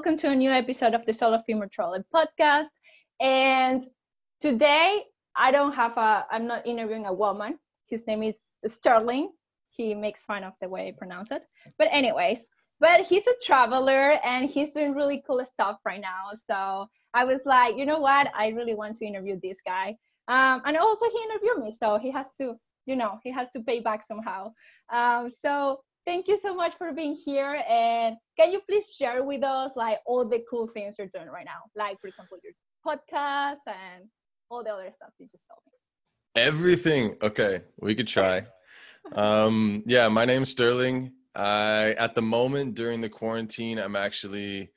welcome to a new episode of the Solo Female Traveler podcast. And today, I don't have a, I'm not interviewing a woman. His name is Sterling. He makes fun of the way I pronounce it. But, anyways, but he's a traveler and he's doing really cool stuff right now. So I was like, you know what? I really want to interview this guy. Um, and also, he interviewed me. So he has to, you know, he has to pay back somehow. Um, so thank you so much for being here. And can you please share with us like all the cool things you're doing right now? Like, for example, your podcast and all the other stuff you just told me. Everything. Okay, we could try. um, yeah, my name's Sterling. I at the moment during the quarantine, I'm actually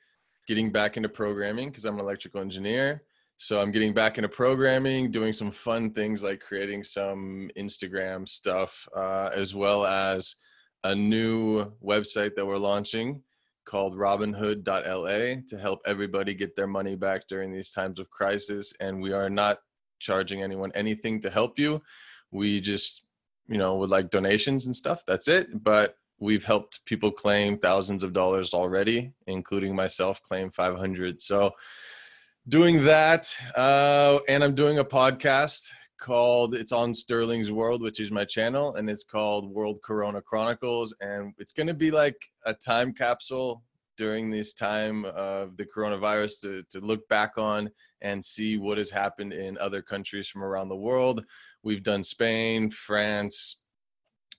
getting back into programming because I'm an electrical engineer. So I'm getting back into programming, doing some fun things like creating some Instagram stuff, uh, as well as a new website that we're launching called robinhood.la to help everybody get their money back during these times of crisis. And we are not charging anyone anything to help you. We just, you know, would like donations and stuff. That's it. But we've helped people claim thousands of dollars already, including myself, claim 500. So doing that. Uh, and I'm doing a podcast called it's on Sterling's World, which is my channel, and it's called World Corona Chronicles, and it's going to be like a time capsule during this time of the coronavirus to, to look back on and see what has happened in other countries from around the world. We've done Spain, France,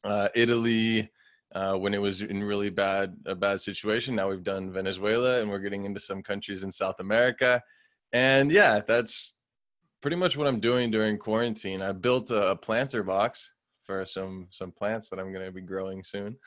uh, Italy, uh, when it was in really bad a bad situation. Now we've done Venezuela, and we're getting into some countries in South America. And yeah, that's pretty much what I'm doing during quarantine. I built a, a planter box for some some plants that I'm going to be growing soon.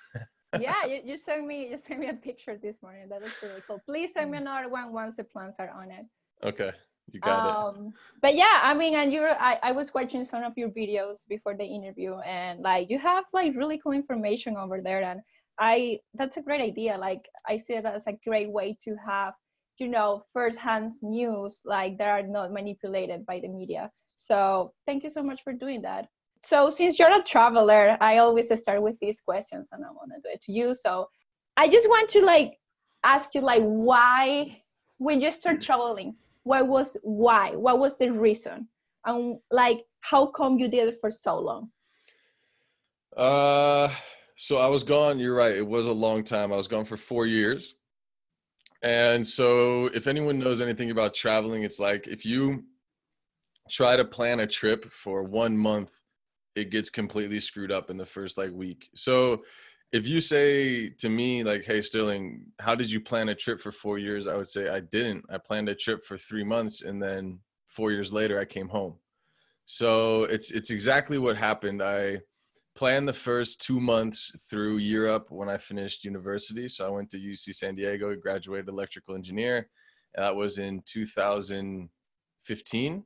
yeah, you, you sent me you sent me a picture this morning. That is really cool. Please send me mm. another one once the plants are on it. Okay. You got um, it. But yeah, I mean, and you're, I, I was watching some of your videos before the interview, and like you have like really cool information over there, and I that's a great idea. Like I see it as a great way to have you know first-hand news like that are not manipulated by the media. So thank you so much for doing that. So since you're a traveler i always start with these questions and i want to do it to you. So i just want to like ask you like why when you start traveling what was why? What was the reason? And like how come you did it for so long? Uh so i was gone you're right it was a long time. I was gone for four years and so, if anyone knows anything about traveling, it's like if you try to plan a trip for one month, it gets completely screwed up in the first like week. So, if you say to me like, "Hey, Sterling, how did you plan a trip for four years?" I would say I didn't. I planned a trip for three months, and then four years later, I came home. So it's it's exactly what happened. I planned the first two months through Europe when I finished university. So I went to UC San Diego, graduated electrical engineer. That was in 2015.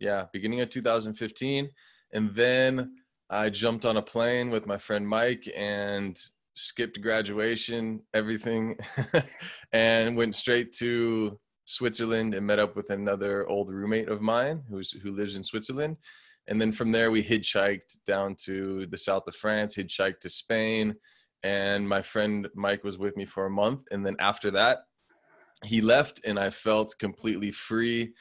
Yeah, beginning of 2015. And then I jumped on a plane with my friend Mike and skipped graduation, everything, and went straight to Switzerland and met up with another old roommate of mine who's who lives in Switzerland and then from there we hitchhiked down to the south of france hitchhiked to spain. And my friend mike was with me for a month. And then after that he left and i felt completely free.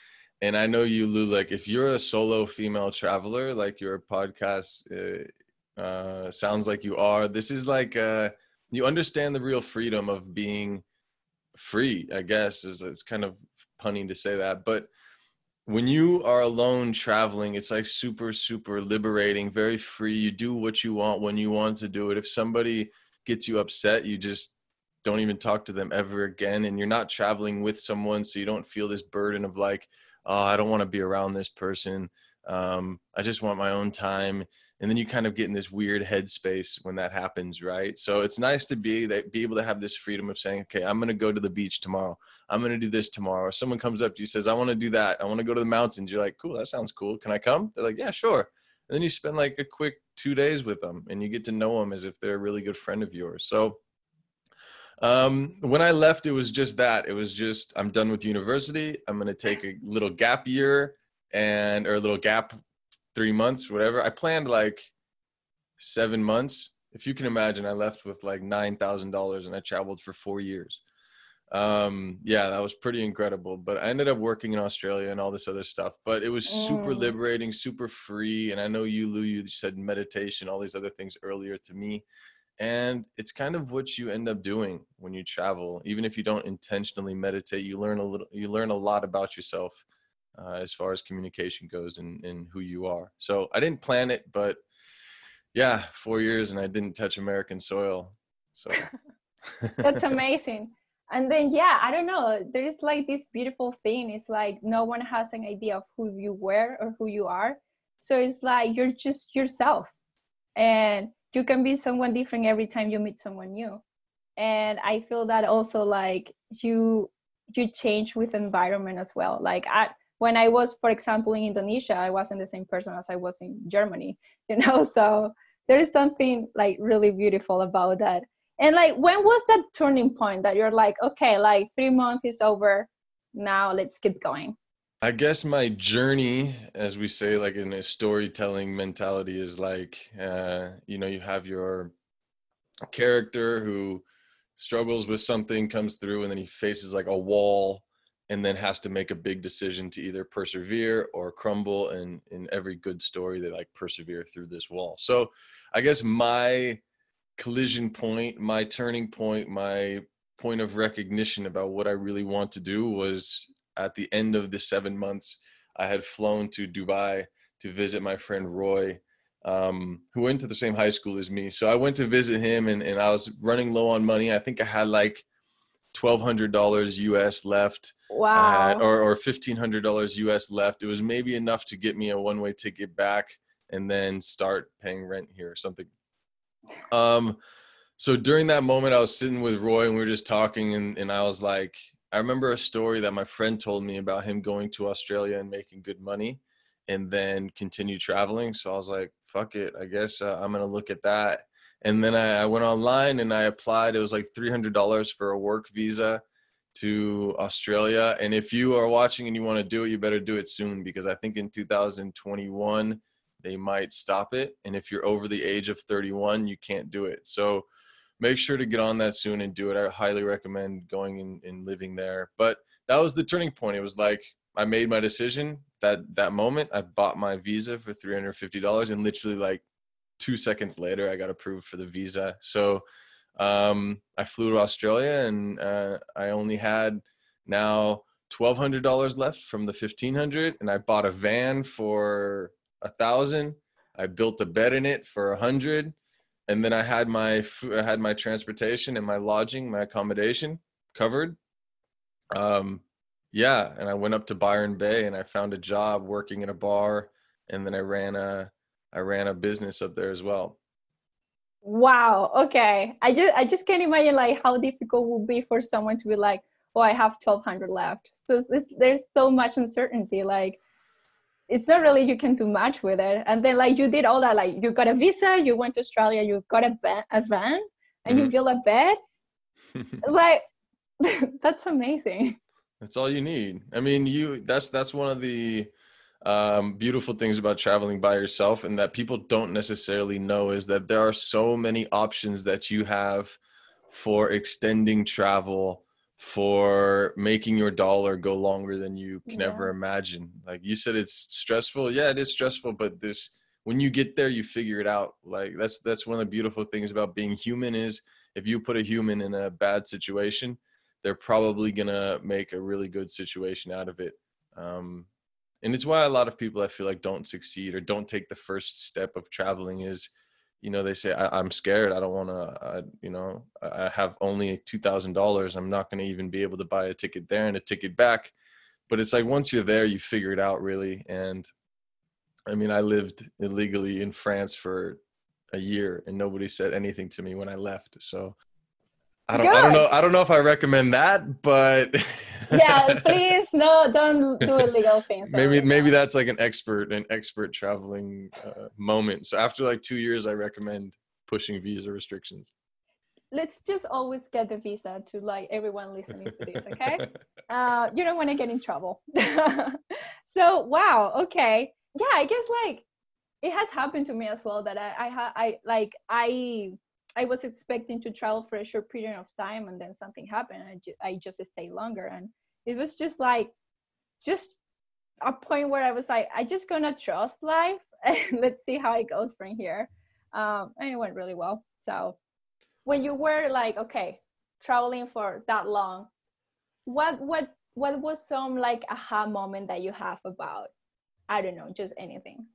And i know you lou like if you're a solo female traveler like your podcast uh, uh, sounds like you are this is like uh, you understand the real freedom of being free i guess is it's kind of punny to say that. But when you are alone traveling it's like super super liberating very free. You do what you want when you want to do it. If somebody gets you upset you just don't even talk to them ever again and you're not traveling with someone so you don't feel this burden of like oh i don't want to be around this person um, i just want my own time and then you kind of get in this weird headspace when that happens right? So it's nice to be that be able to have this freedom of saying okay i'm going to go to the beach tomorrow. I'm going to do this tomorrow. Or someone comes up to you says i want to do that. I want to go to the mountains. You're like cool that sounds cool. Can i come? They're like yeah sure. And then you spend like a quick two days with them and you get to know them as if they're a really good friend of yours. So um, when i left it was just that. It was just i'm done with university. I'm going to take a little gap year and or a little gap three months, whatever. I planned like seven months. If you can imagine, I left with like nine thousand dollars and I traveled for four years. um, yeah, that was pretty incredible. But I ended up working in Australia and all this other stuff. But it was super Mm. liberating, super free. And I know you, Lou, you said meditation, all these other things earlier to me. And it's kind of what you end up doing when you travel. Even if you don't intentionally meditate, you learn a little. You learn a lot about yourself uh, as far as communication goes and, and who you are. So I didn't plan it, but yeah, four years and I didn't touch American soil. So That's amazing. And then yeah, I don't know. There is like this beautiful thing. It's like no one has an idea of who you were or who you are. So it's like you're just yourself. And you can be someone different every time you meet someone new. And I feel that also like you you change with environment as well. Like I when I was, for example, in Indonesia, I wasn't the same person as I was in Germany, you know. So there is something like really beautiful about that. And like, when was that turning point that you're like, okay, like three months is over, now let's keep going? I guess my journey, as we say, like in a storytelling mentality, is like, uh, you know, you have your character who struggles with something, comes through, and then he faces like a wall and then has to make a big decision to either persevere or crumble. And in every good story, they like persevere through this wall. So I guess my collision point, my turning point, my point of recognition about what I really want to do was at the end of the seven months. I had flown to Dubai to visit my friend Roy, um, who went to the same high school as me. So I went to visit him and, and I was running low on money. I think I had like $1,200 US left. I Wow. had, or, or $1,500 US left. It was maybe enough to get me a one way ticket back and then start paying rent here or something. Um, so during that moment, I was sitting with Roy and we were just talking, and, and I was like, I remember a story that my friend told me about him going to Australia and making good money and then continue traveling. So I was like, fuck it. I guess uh, I'm going to look at that. And then I, I went online and I applied. It was like $300 for a work visa to Australia. And if you are watching and you want to do it, you better do it soon because I think in 2021 they might stop it. And if you're over the age of 31, you can't do it. So make sure to get on that soon and do it. I highly recommend going and, and living there. But that was the turning point. It was like I made my decision that that moment. I bought my visa for $350 and literally like two seconds later, I got approved for the visa. So um, I flew to Australia and uh, I only had now $1,200 left from the 1500 and I bought a van for a thousand. I built a bed in it for a hundred, and then I had my I had my transportation and my lodging, my accommodation covered. Um, yeah, and I went up to Byron Bay and I found a job working in a bar, and then I ran a I ran a business up there as well. Wow. Okay. I just I just can't imagine like how difficult it would be for someone to be like, oh, I have twelve hundred left. So there's so much uncertainty. Like, it's not really you can do much with it. And then like you did all that. Like you got a visa, you went to Australia, you got a, ba- a van, and you Mhm. built a bed. Like, that's amazing. That's all you need. I mean, you that's that's one of the um, beautiful things about traveling by yourself, and that people don't necessarily know is that there are so many options that you have for extending travel, for making your dollar go longer than you can ever imagine. Like you said, it's stressful. Yeah, it is stressful, but this when you get there, you figure it out. Like that's that's one of the beautiful things about being human is if you put a human in a bad situation, they're probably gonna make a really good situation out of it. Um, and it's why a lot of people I feel like don't succeed or don't take the first step of traveling is, you know, they say I, I'm scared. I don't want to. You know, I have only two thousand dollars. I'm not going to even be able to buy a ticket there and a ticket back. But it's like once you're there, you figure it out really. And I mean, I lived illegally in France for a year, and nobody said anything to me when I left. So I don't. I don't know. I don't know if I recommend that, but Yeah, please no, don't do illegal things. maybe maybe that's like an expert an expert traveling uh, moment so after like two years i recommend pushing visa restrictions let's just always get the visa to like everyone listening to this, okay? uh, you don't want to get in trouble. so wow, okay, yeah, I guess like it has happened to me as well that I I I like I I was expecting to travel for a short period of time, and then something happened. I ju- I just stayed longer, and it was just like just a point where I was like, I just gonna trust life and let's see how it goes from here. Um, and it went really well. So when you were like, okay, traveling for that long, what what what was some like aha moment that you have about I don't know, just anything.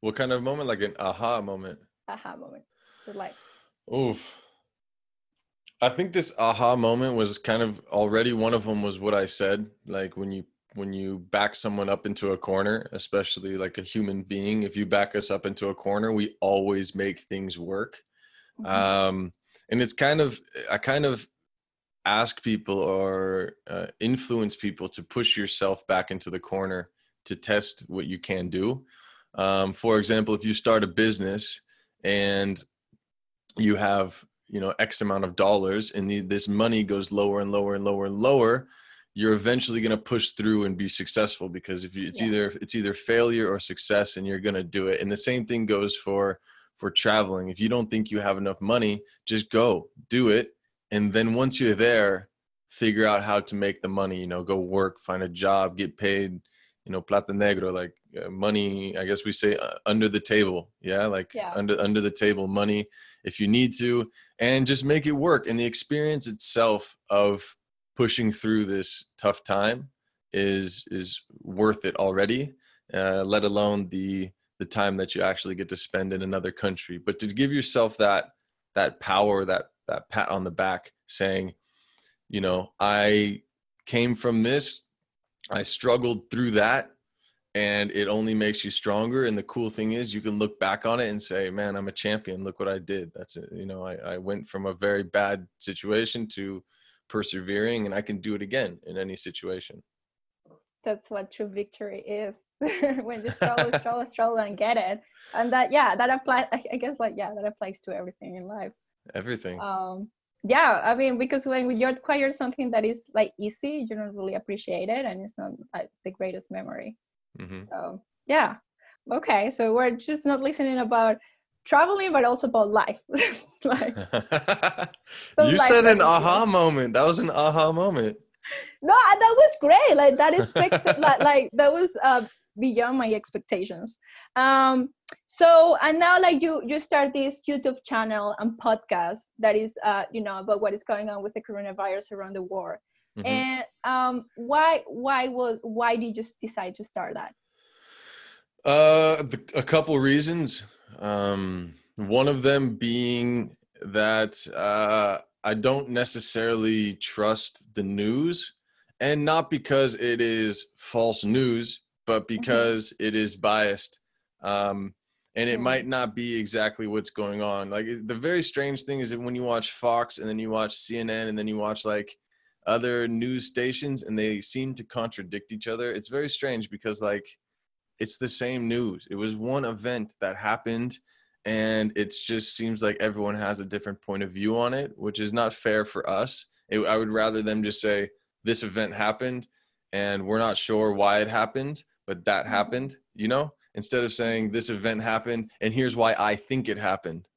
What kind of moment? Like an aha moment. Aha moment. Like Oof. I think this aha moment was kind of already one of them was what I said. Like when you when you back someone up into a corner, especially like a human being, if you back us up into a corner, we always make things work. mhm. Um, and it's kind of I kind of ask people or uh, influence people to push yourself back into the corner to test what you can do. Um, for example, if you start a business and you have you know x amount of dollars and the, this money goes lower and lower and lower and lower you're eventually going to push through and be successful because if you, it's Yeah. either it's either failure or success and you're going to do it. And the same thing goes for for traveling. If you don't think you have enough money just go do it. And then once you're there figure out how to make the money you know go work find a job get paid you know plata negro like uh, money i guess we say uh, under the table. Yeah like Yeah. under under the table money if you need to and just make it work. And the experience itself of pushing through this tough time is is worth it already uh, let alone the the time that you actually get to spend in another country. But to give yourself that that power that that pat on the back saying you know i came from this i struggled through that and it only makes you stronger. And the cool thing is you can look back on it and say man i'm a champion. Look what i did. That's it. You know i, I went from a very bad situation to persevering and i can do it again in any situation. That's what true victory is. When you struggle struggle struggle and get it. And that yeah that applies I, I guess like yeah that applies to everything in life. Everything. Um yeah i mean because when you acquire something that is like easy you don't really appreciate it and it's not like the greatest memory. Hmm so yeah. Okay so we're just not listening about traveling but also about life. Like Some you life said an aha moment. That was an aha moment. No that was great. Like that is like, like that was uh beyond my expectations um so and now like you you start this youtube channel and podcast that is uh you know about what is going on with the coronavirus around the world Mhm. and um why why will why did you just decide to start that Uh, the, a couple reasons. Um, one of them being that uh, I don't necessarily trust the news, and not because it is false news, but because it is biased. Um, and it might not be exactly what's going on. Like the very strange thing is that when you watch Fox and then you watch CNN and then you watch like other news stations and they seem to contradict each other, it's very strange because like it's the same news. It was one event that happened, and it just seems like everyone has a different point of view on it, which is not fair for us. It, I would rather them just say this event happened, and we're not sure why it happened, but that Mhm. happened. You know, instead of saying this event happened, and here's why I think it happened,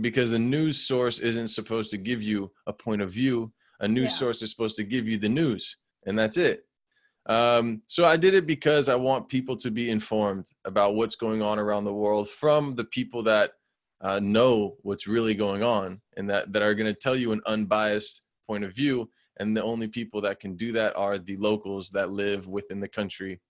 because a news source isn't supposed to give you a point of view. A news Yeah. source is supposed to give you the news, and that's it. Um, so I did it because I want people to be informed about what's going on around the world from the people that uh, know what's really going on and that, that are going to tell you an unbiased point of view. And the only people that can do that are the locals that live within the country.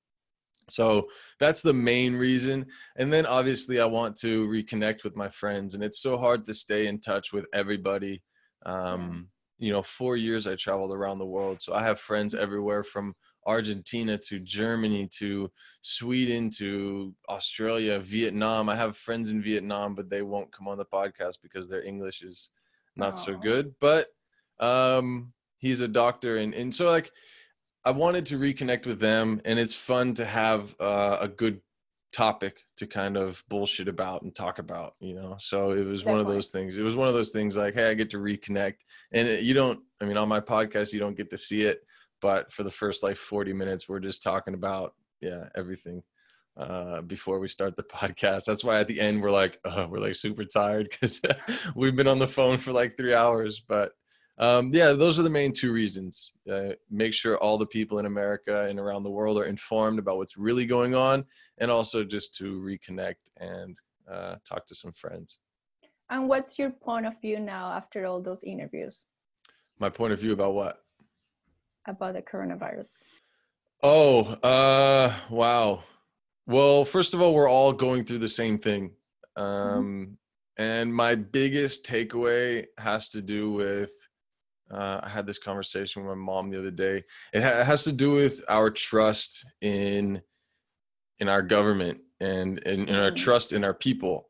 So that's the main reason. And then obviously, I want to reconnect with my friends. And it's so hard to stay in touch with everybody. Um, You know, four years I traveled around the world. So I have friends everywhere from Argentina to Germany to Sweden to Australia, Vietnam. I have friends in Vietnam, but they won't come on the podcast because their English is not so good. But um, he's a doctor, and and so like I wanted to reconnect with them, and it's fun to have uh, a good topic to kind of bullshit about and talk about, you know. So it was one of those things. It was one of those things like, hey, I get to reconnect, and it, you don't. I mean, on my podcast, you don't get to see it, but for the first like 40 minutes, we're just talking about yeah everything. uh, before we start the podcast. That's why at the end we're like, oh, we're like super tired because we've been on the phone for like three hours. But um, yeah, those are the main two reasons. Uh, make sure all the people in America and around the world are informed about what's really going on, and also just to reconnect and uh, talk to some friends. And what's your point of view now after all those interviews? My point of view about what? About the coronavirus. Oh, uh, wow. Well, first of all, we're all going through the same thing. Mm-hmm. Um, mm-hmm. And my biggest takeaway has to do with uh, I had this conversation with my mom the other day. It, ha- it has to do with our trust in in our government and in our mm. trust in our people.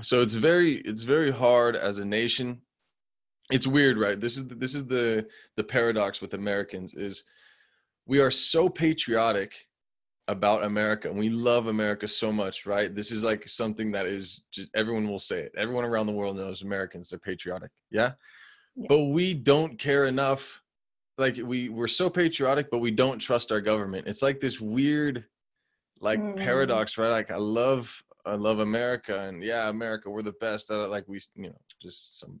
So it's very it's very hard as a nation. It's weird, right? This is the, this is the the paradox with Americans is we are so patriotic about America and we love America so much, right? This is like something that is just everyone will say it. Everyone around the world knows Americans, they're patriotic. Yeah but we don't care enough. Like we we're so patriotic but we don't trust our government. It's like this weird like mm. paradox right? Like i love i love america and yeah america we're the best. Like we you know just some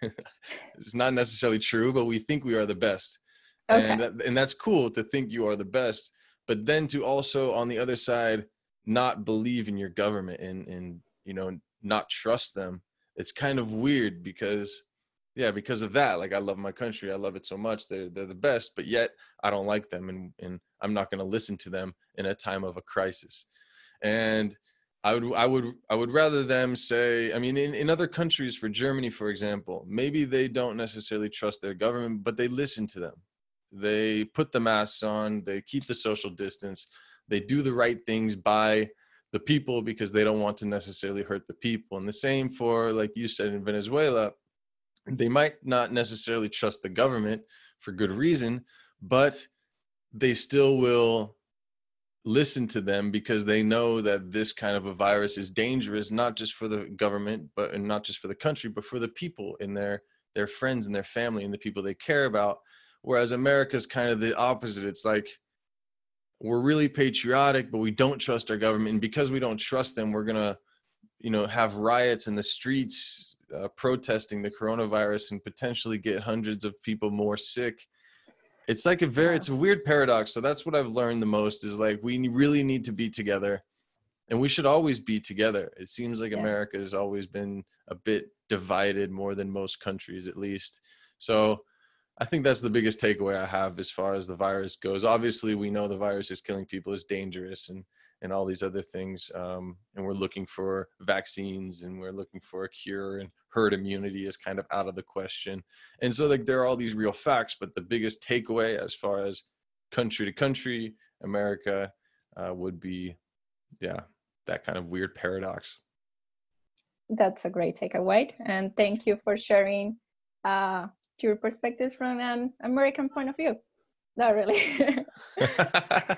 it's not necessarily true but we think we are the best. Okay. and that, and that's cool to think you are the best but then to also on the other side not believe in your government and and you know not trust them it's kind of weird because yeah because of that like i love my country i love it so much they're they're the best but yet i don't like them and and i'm not going to listen to them in a time of a crisis. And i would i would i would rather them say i mean in, in other countries for germany for example maybe they don't necessarily trust their government but they listen to them. They put the masks on they keep the social distance they do the right things by the people because they don't want to necessarily hurt the people. And the same for like you said in venezuela they might not necessarily trust the government for good reason, but they still will listen to them because they know that this kind of a virus is dangerous not just for the government but and not just for the country but for the people and their their friends and their family and the people they care about. Whereas america's kind of the opposite. It's like we're really patriotic but we don't trust our government. And because we don't trust them we're going to you know have riots in the streets uh, protesting the coronavirus and potentially get hundreds of people more sick. It's like a very it's a weird paradox. So that's what i've learned the most is like we really need to be together and we should always be together. It seems like yeah. america has always been a bit divided more than most countries at least. So i think that's the biggest takeaway i have as far as the virus goes. Obviously we know the virus is killing people is dangerous and and all these other things. Um, and we're looking for vaccines and we're looking for a cure and herd immunity is kind of out of the question. And so like there are all these real facts, but the biggest takeaway as far as country to country, America uh, would be, yeah, that kind of weird paradox. That's a great takeaway. And thank you for sharing uh, your perspectives from an American point of view. Not really.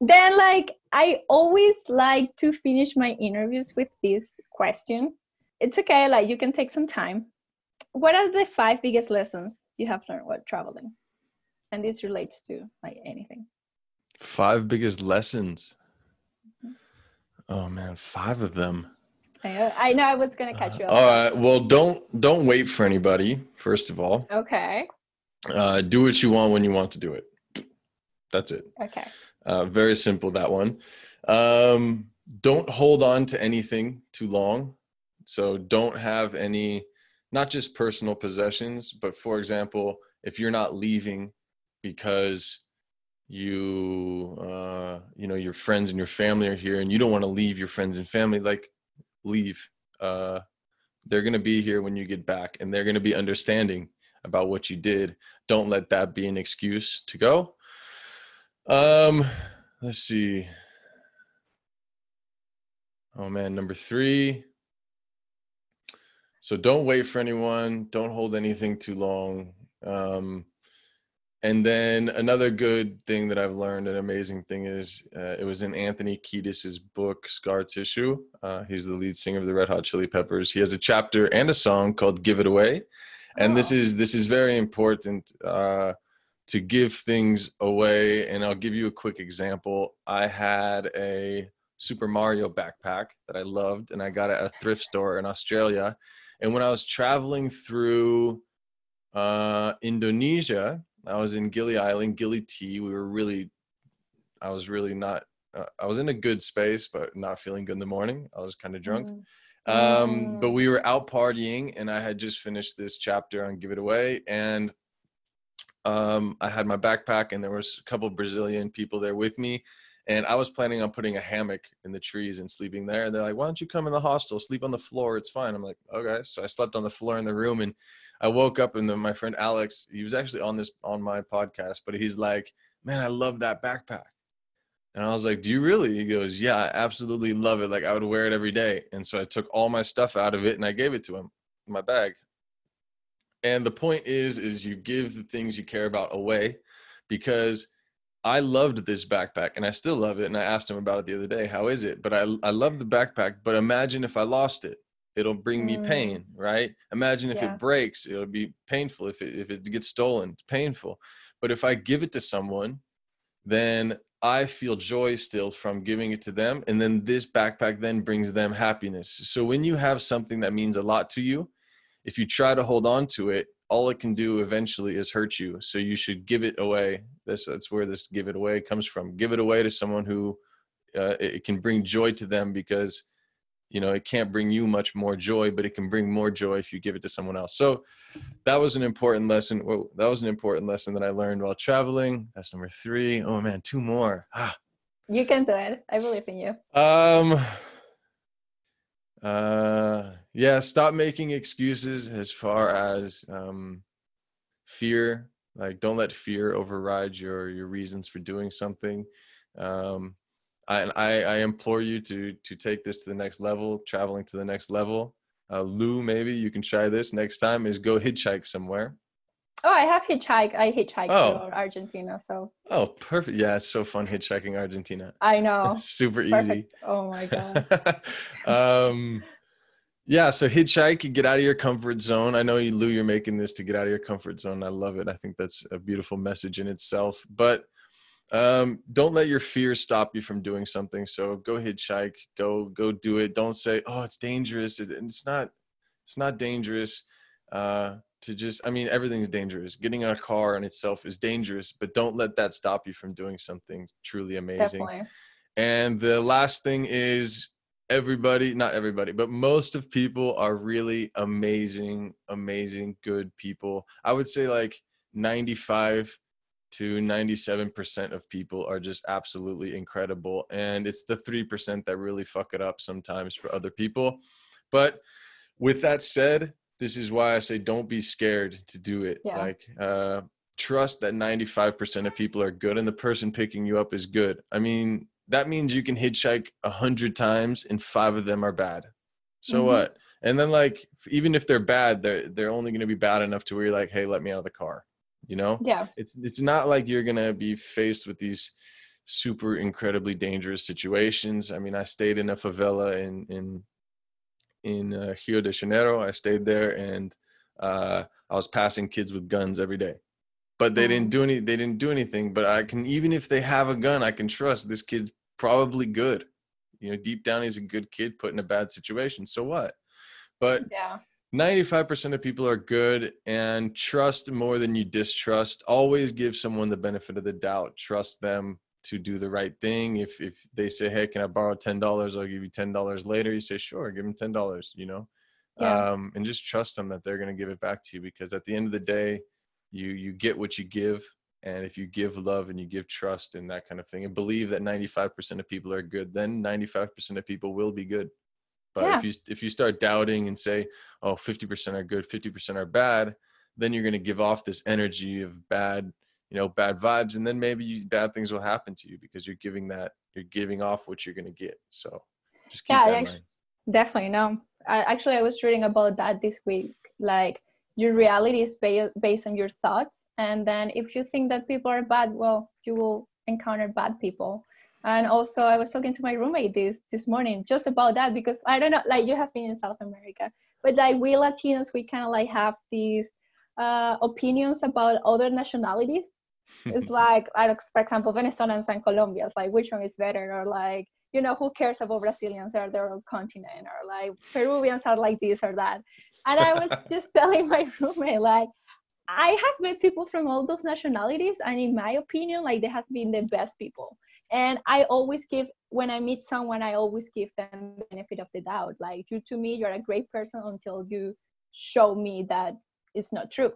then like i always like to finish my interviews with this question it's okay like you can take some time what are the five biggest lessons you have learned while traveling and this relates to like anything five biggest lessons mm-hmm. oh man five of them I know I was gonna catch you. Uh, all right. Well, don't don't wait for anybody. First of all. Okay. Uh, do what you want when you want to do it. That's it. Okay. Uh, very simple, that one. Um, don't hold on to anything too long. So don't have any, not just personal possessions, but for example, if you're not leaving because you, uh, you know, your friends and your family are here and you don't want to leave your friends and family, like leave. Uh, they're going to be here when you get back and they're going to be understanding about what you did. Don't let that be an excuse to go. Um, let's see. Oh man, number three. So don't wait for anyone. Don't hold anything too long. Um, and then another good thing that I've learned, an amazing thing is, uh, it was in Anthony Kiedis's book Scar Tissue. Uh, he's the lead singer of the Red Hot Chili Peppers. He has a chapter and a song called "Give It Away," and oh. this is this is very important. Uh, to give things away. And I'll give you a quick example. I had a Super Mario backpack that I loved, and I got it at a thrift store in Australia. And when I was traveling through uh, Indonesia, I was in Gili Island, Gili T. We were really, I was really not, uh, I was in a good space, but not feeling good in the morning. I was kind of drunk. Mm. Um, but we were out partying, and I had just finished this chapter on Give It Away, and um, I had my backpack, and there was a couple Brazilian people there with me, and I was planning on putting a hammock in the trees and sleeping there. And they're like, "Why don't you come in the hostel? Sleep on the floor. It's fine." I'm like, "Okay." So I slept on the floor in the room, and I woke up, and then my friend Alex, he was actually on this on my podcast, but he's like, "Man, I love that backpack." And I was like, "Do you really?" He goes, "Yeah, I absolutely love it. Like I would wear it every day." And so I took all my stuff out of it and I gave it to him, my bag. And the point is, is you give the things you care about away, because I loved this backpack and I still love it. And I asked him about it the other day. How is it? But I I love the backpack. But imagine if I lost it, it'll bring me mm. pain, right? Imagine if yeah. it breaks, it'll be painful. If it if it gets stolen, it's painful. But if I give it to someone, then I feel joy still from giving it to them. And then this backpack then brings them happiness. So when you have something that means a lot to you, if you try to hold on to it, all it can do eventually is hurt you. So you should give it away. This that's where this give it away comes from. Give it away to someone who uh, it can bring joy to them because you know it can't bring you much more joy but it can bring more joy if you give it to someone else so that was an important lesson well, that was an important lesson that i learned while traveling that's number three. Oh man two more ah. you can do it i believe in you um uh yeah stop making excuses as far as um fear like don't let fear override your your reasons for doing something um I, I, I implore you to to take this to the next level, traveling to the next level. Uh, Lou, maybe you can try this next time. Is go hitchhike somewhere. Oh, I have hitchhiked. I hitchhiked oh. Argentina, so. Oh, perfect! Yeah, it's so fun hitchhiking Argentina. I know. Super perfect. easy. Oh my god. um, yeah. So hitchhike, get out of your comfort zone. I know you, Lou, you're making this to get out of your comfort zone. I love it. I think that's a beautiful message in itself. But um, don't let your fear stop you from doing something. So go hitchhike, go go do it. Don't say, "Oh, it's dangerous." It, it's not. It's not dangerous. Uh, to just, I mean, everything's dangerous. Getting in a car in itself is dangerous, but don't let that stop you from doing something truly amazing. Definitely. And the last thing is everybody, not everybody, but most of people are really amazing, amazing, good people. I would say like 95 to 97% of people are just absolutely incredible. And it's the 3% that really fuck it up sometimes for other people. But with that said, this is why I say don't be scared to do it. Yeah. Like, uh, trust that 95% of people are good and the person picking you up is good. I mean, that means you can hitchhike a hundred times and five of them are bad. So mm-hmm. what? And then like, even if they're bad, they're, they're only going to be bad enough to where you're like, Hey, let me out of the car you know yeah it's it's not like you're gonna be faced with these super incredibly dangerous situations i mean i stayed in a favela in in in uh, rio de janeiro i stayed there and uh, i was passing kids with guns every day but they didn't mm. do any they didn't do anything but i can even if they have a gun i can trust this kid's probably good you know deep down he's a good kid put in a bad situation so what but yeah 95% of people are good and trust more than you distrust. Always give someone the benefit of the doubt. Trust them to do the right thing. If if they say, "Hey, can I borrow ten dollars? I'll give you ten dollars later." You say, "Sure, give them ten dollars." You know, yeah. um, and just trust them that they're going to give it back to you because at the end of the day, you you get what you give, and if you give love and you give trust and that kind of thing, and believe that ninety five percent of people are good, then ninety five percent of people will be good. But yeah. if you if you start doubting and say, "Oh, 50% are good, 50% are bad," then you're going to give off this energy of bad, you know, bad vibes, and then maybe you, bad things will happen to you because you're giving that you're giving off what you're going to get. So just keep yeah, that mind. Definitely no. I, actually, I was reading about that this week. Like your reality is ba- based on your thoughts, and then if you think that people are bad, well, you will encounter bad people. And also i was talking to my roommate this this morning just about that because i don't know like you have been in south america but like we latinos we kind of like have these uh, opinions about other nationalities. It's like, like for example, Venezuelans and Colombians, like which one is better, or like you know who cares about Brazilians or their own continent, or like Peruvians are like this or that. And I was just telling my roommate like. I have met people from all those nationalities, and in my opinion, like they have been the best people. And I always give when I meet someone, I always give them the benefit of the doubt. Like you to me, you're a great person until you show me that it's not true.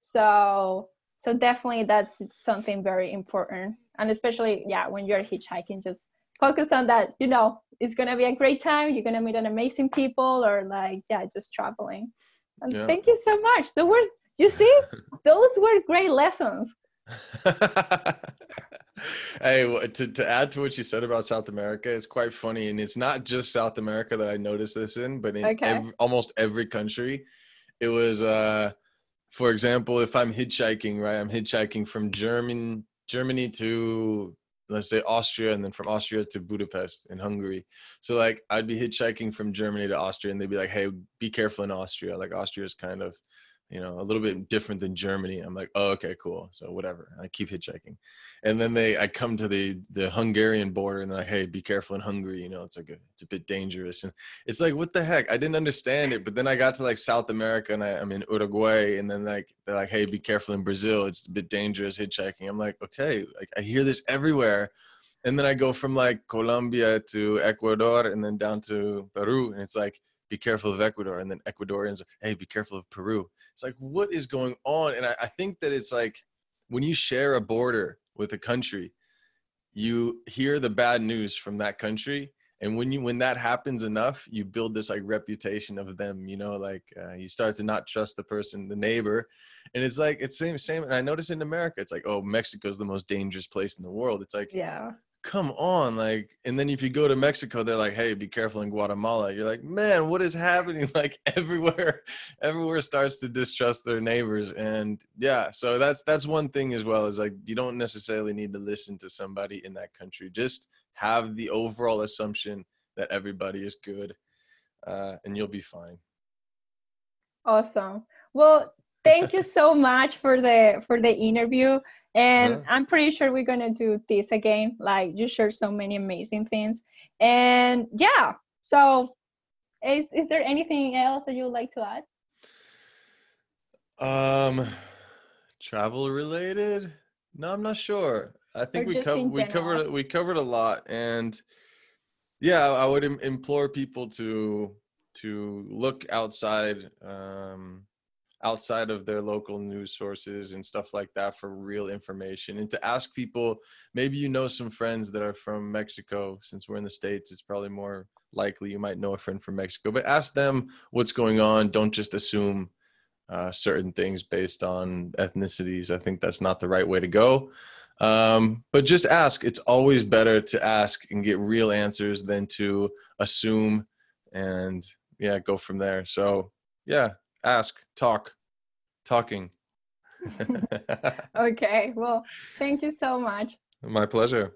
So so definitely that's something very important. And especially yeah, when you're hitchhiking, just focus on that, you know, it's gonna be a great time, you're gonna meet an amazing people or like yeah, just traveling. And yeah. thank you so much. The words you see, those were great lessons. hey, to, to add to what you said about South America, it's quite funny. And it's not just South America that I noticed this in, but in okay. every, almost every country. It was, uh, for example, if I'm hitchhiking, right, I'm hitchhiking from German, Germany to, let's say, Austria, and then from Austria to Budapest in Hungary. So, like, I'd be hitchhiking from Germany to Austria, and they'd be like, hey, be careful in Austria. Like, Austria is kind of you know, a little bit different than Germany. I'm like, oh, okay, cool. So whatever. I keep hitchhiking. And then they, I come to the, the Hungarian border and they're like, hey, be careful in Hungary. You know, it's like, a, it's a bit dangerous. And it's like, what the heck? I didn't understand it. But then I got to like South America and I, I'm in Uruguay and then like, they're like, hey, be careful in Brazil. It's a bit dangerous hitchhiking. I'm like, okay, like I hear this everywhere. And then I go from like Colombia to Ecuador and then down to Peru. And it's like, be careful of Ecuador. And then Ecuadorians, hey, be careful of Peru. It's like, what is going on? And I, I think that it's like when you share a border with a country, you hear the bad news from that country. And when you when that happens enough you build this like reputation of them you know like uh, you start to not trust the person the neighbor. And it's like it's same same and i notice in america it's like oh mexico's the most dangerous place in the world. It's like yeah come on like and then if you go to mexico they're like hey be careful in guatemala. You're like man what is happening? Like everywhere everywhere starts to distrust their neighbors and yeah so that's that's one thing as well is like you don't necessarily need to listen to somebody in that country. Just have the overall assumption that everybody is good uh, and you'll be fine. Awesome. Well thank you so much for the for the interview and uh-huh. i'm pretty sure we're gonna do this again like you shared so many amazing things. And yeah so is, is there anything else that you would like to add? Um travel related? No i'm not sure. I think we covered we covered we covered a lot and yeah i would Im- implore people to to look outside um outside of their local news sources and stuff like that for real information and to ask people maybe you know some friends that are from mexico since we're in the states it's probably more likely you might know a friend from mexico but ask them what's going on. Don't just assume uh, certain things based on ethnicities. I think that's not the right way to go. Um, but just ask. It's always better to ask and get real answers than to assume and yeah go from there. So yeah ask, talk, talking. okay, well, thank you so much. My pleasure.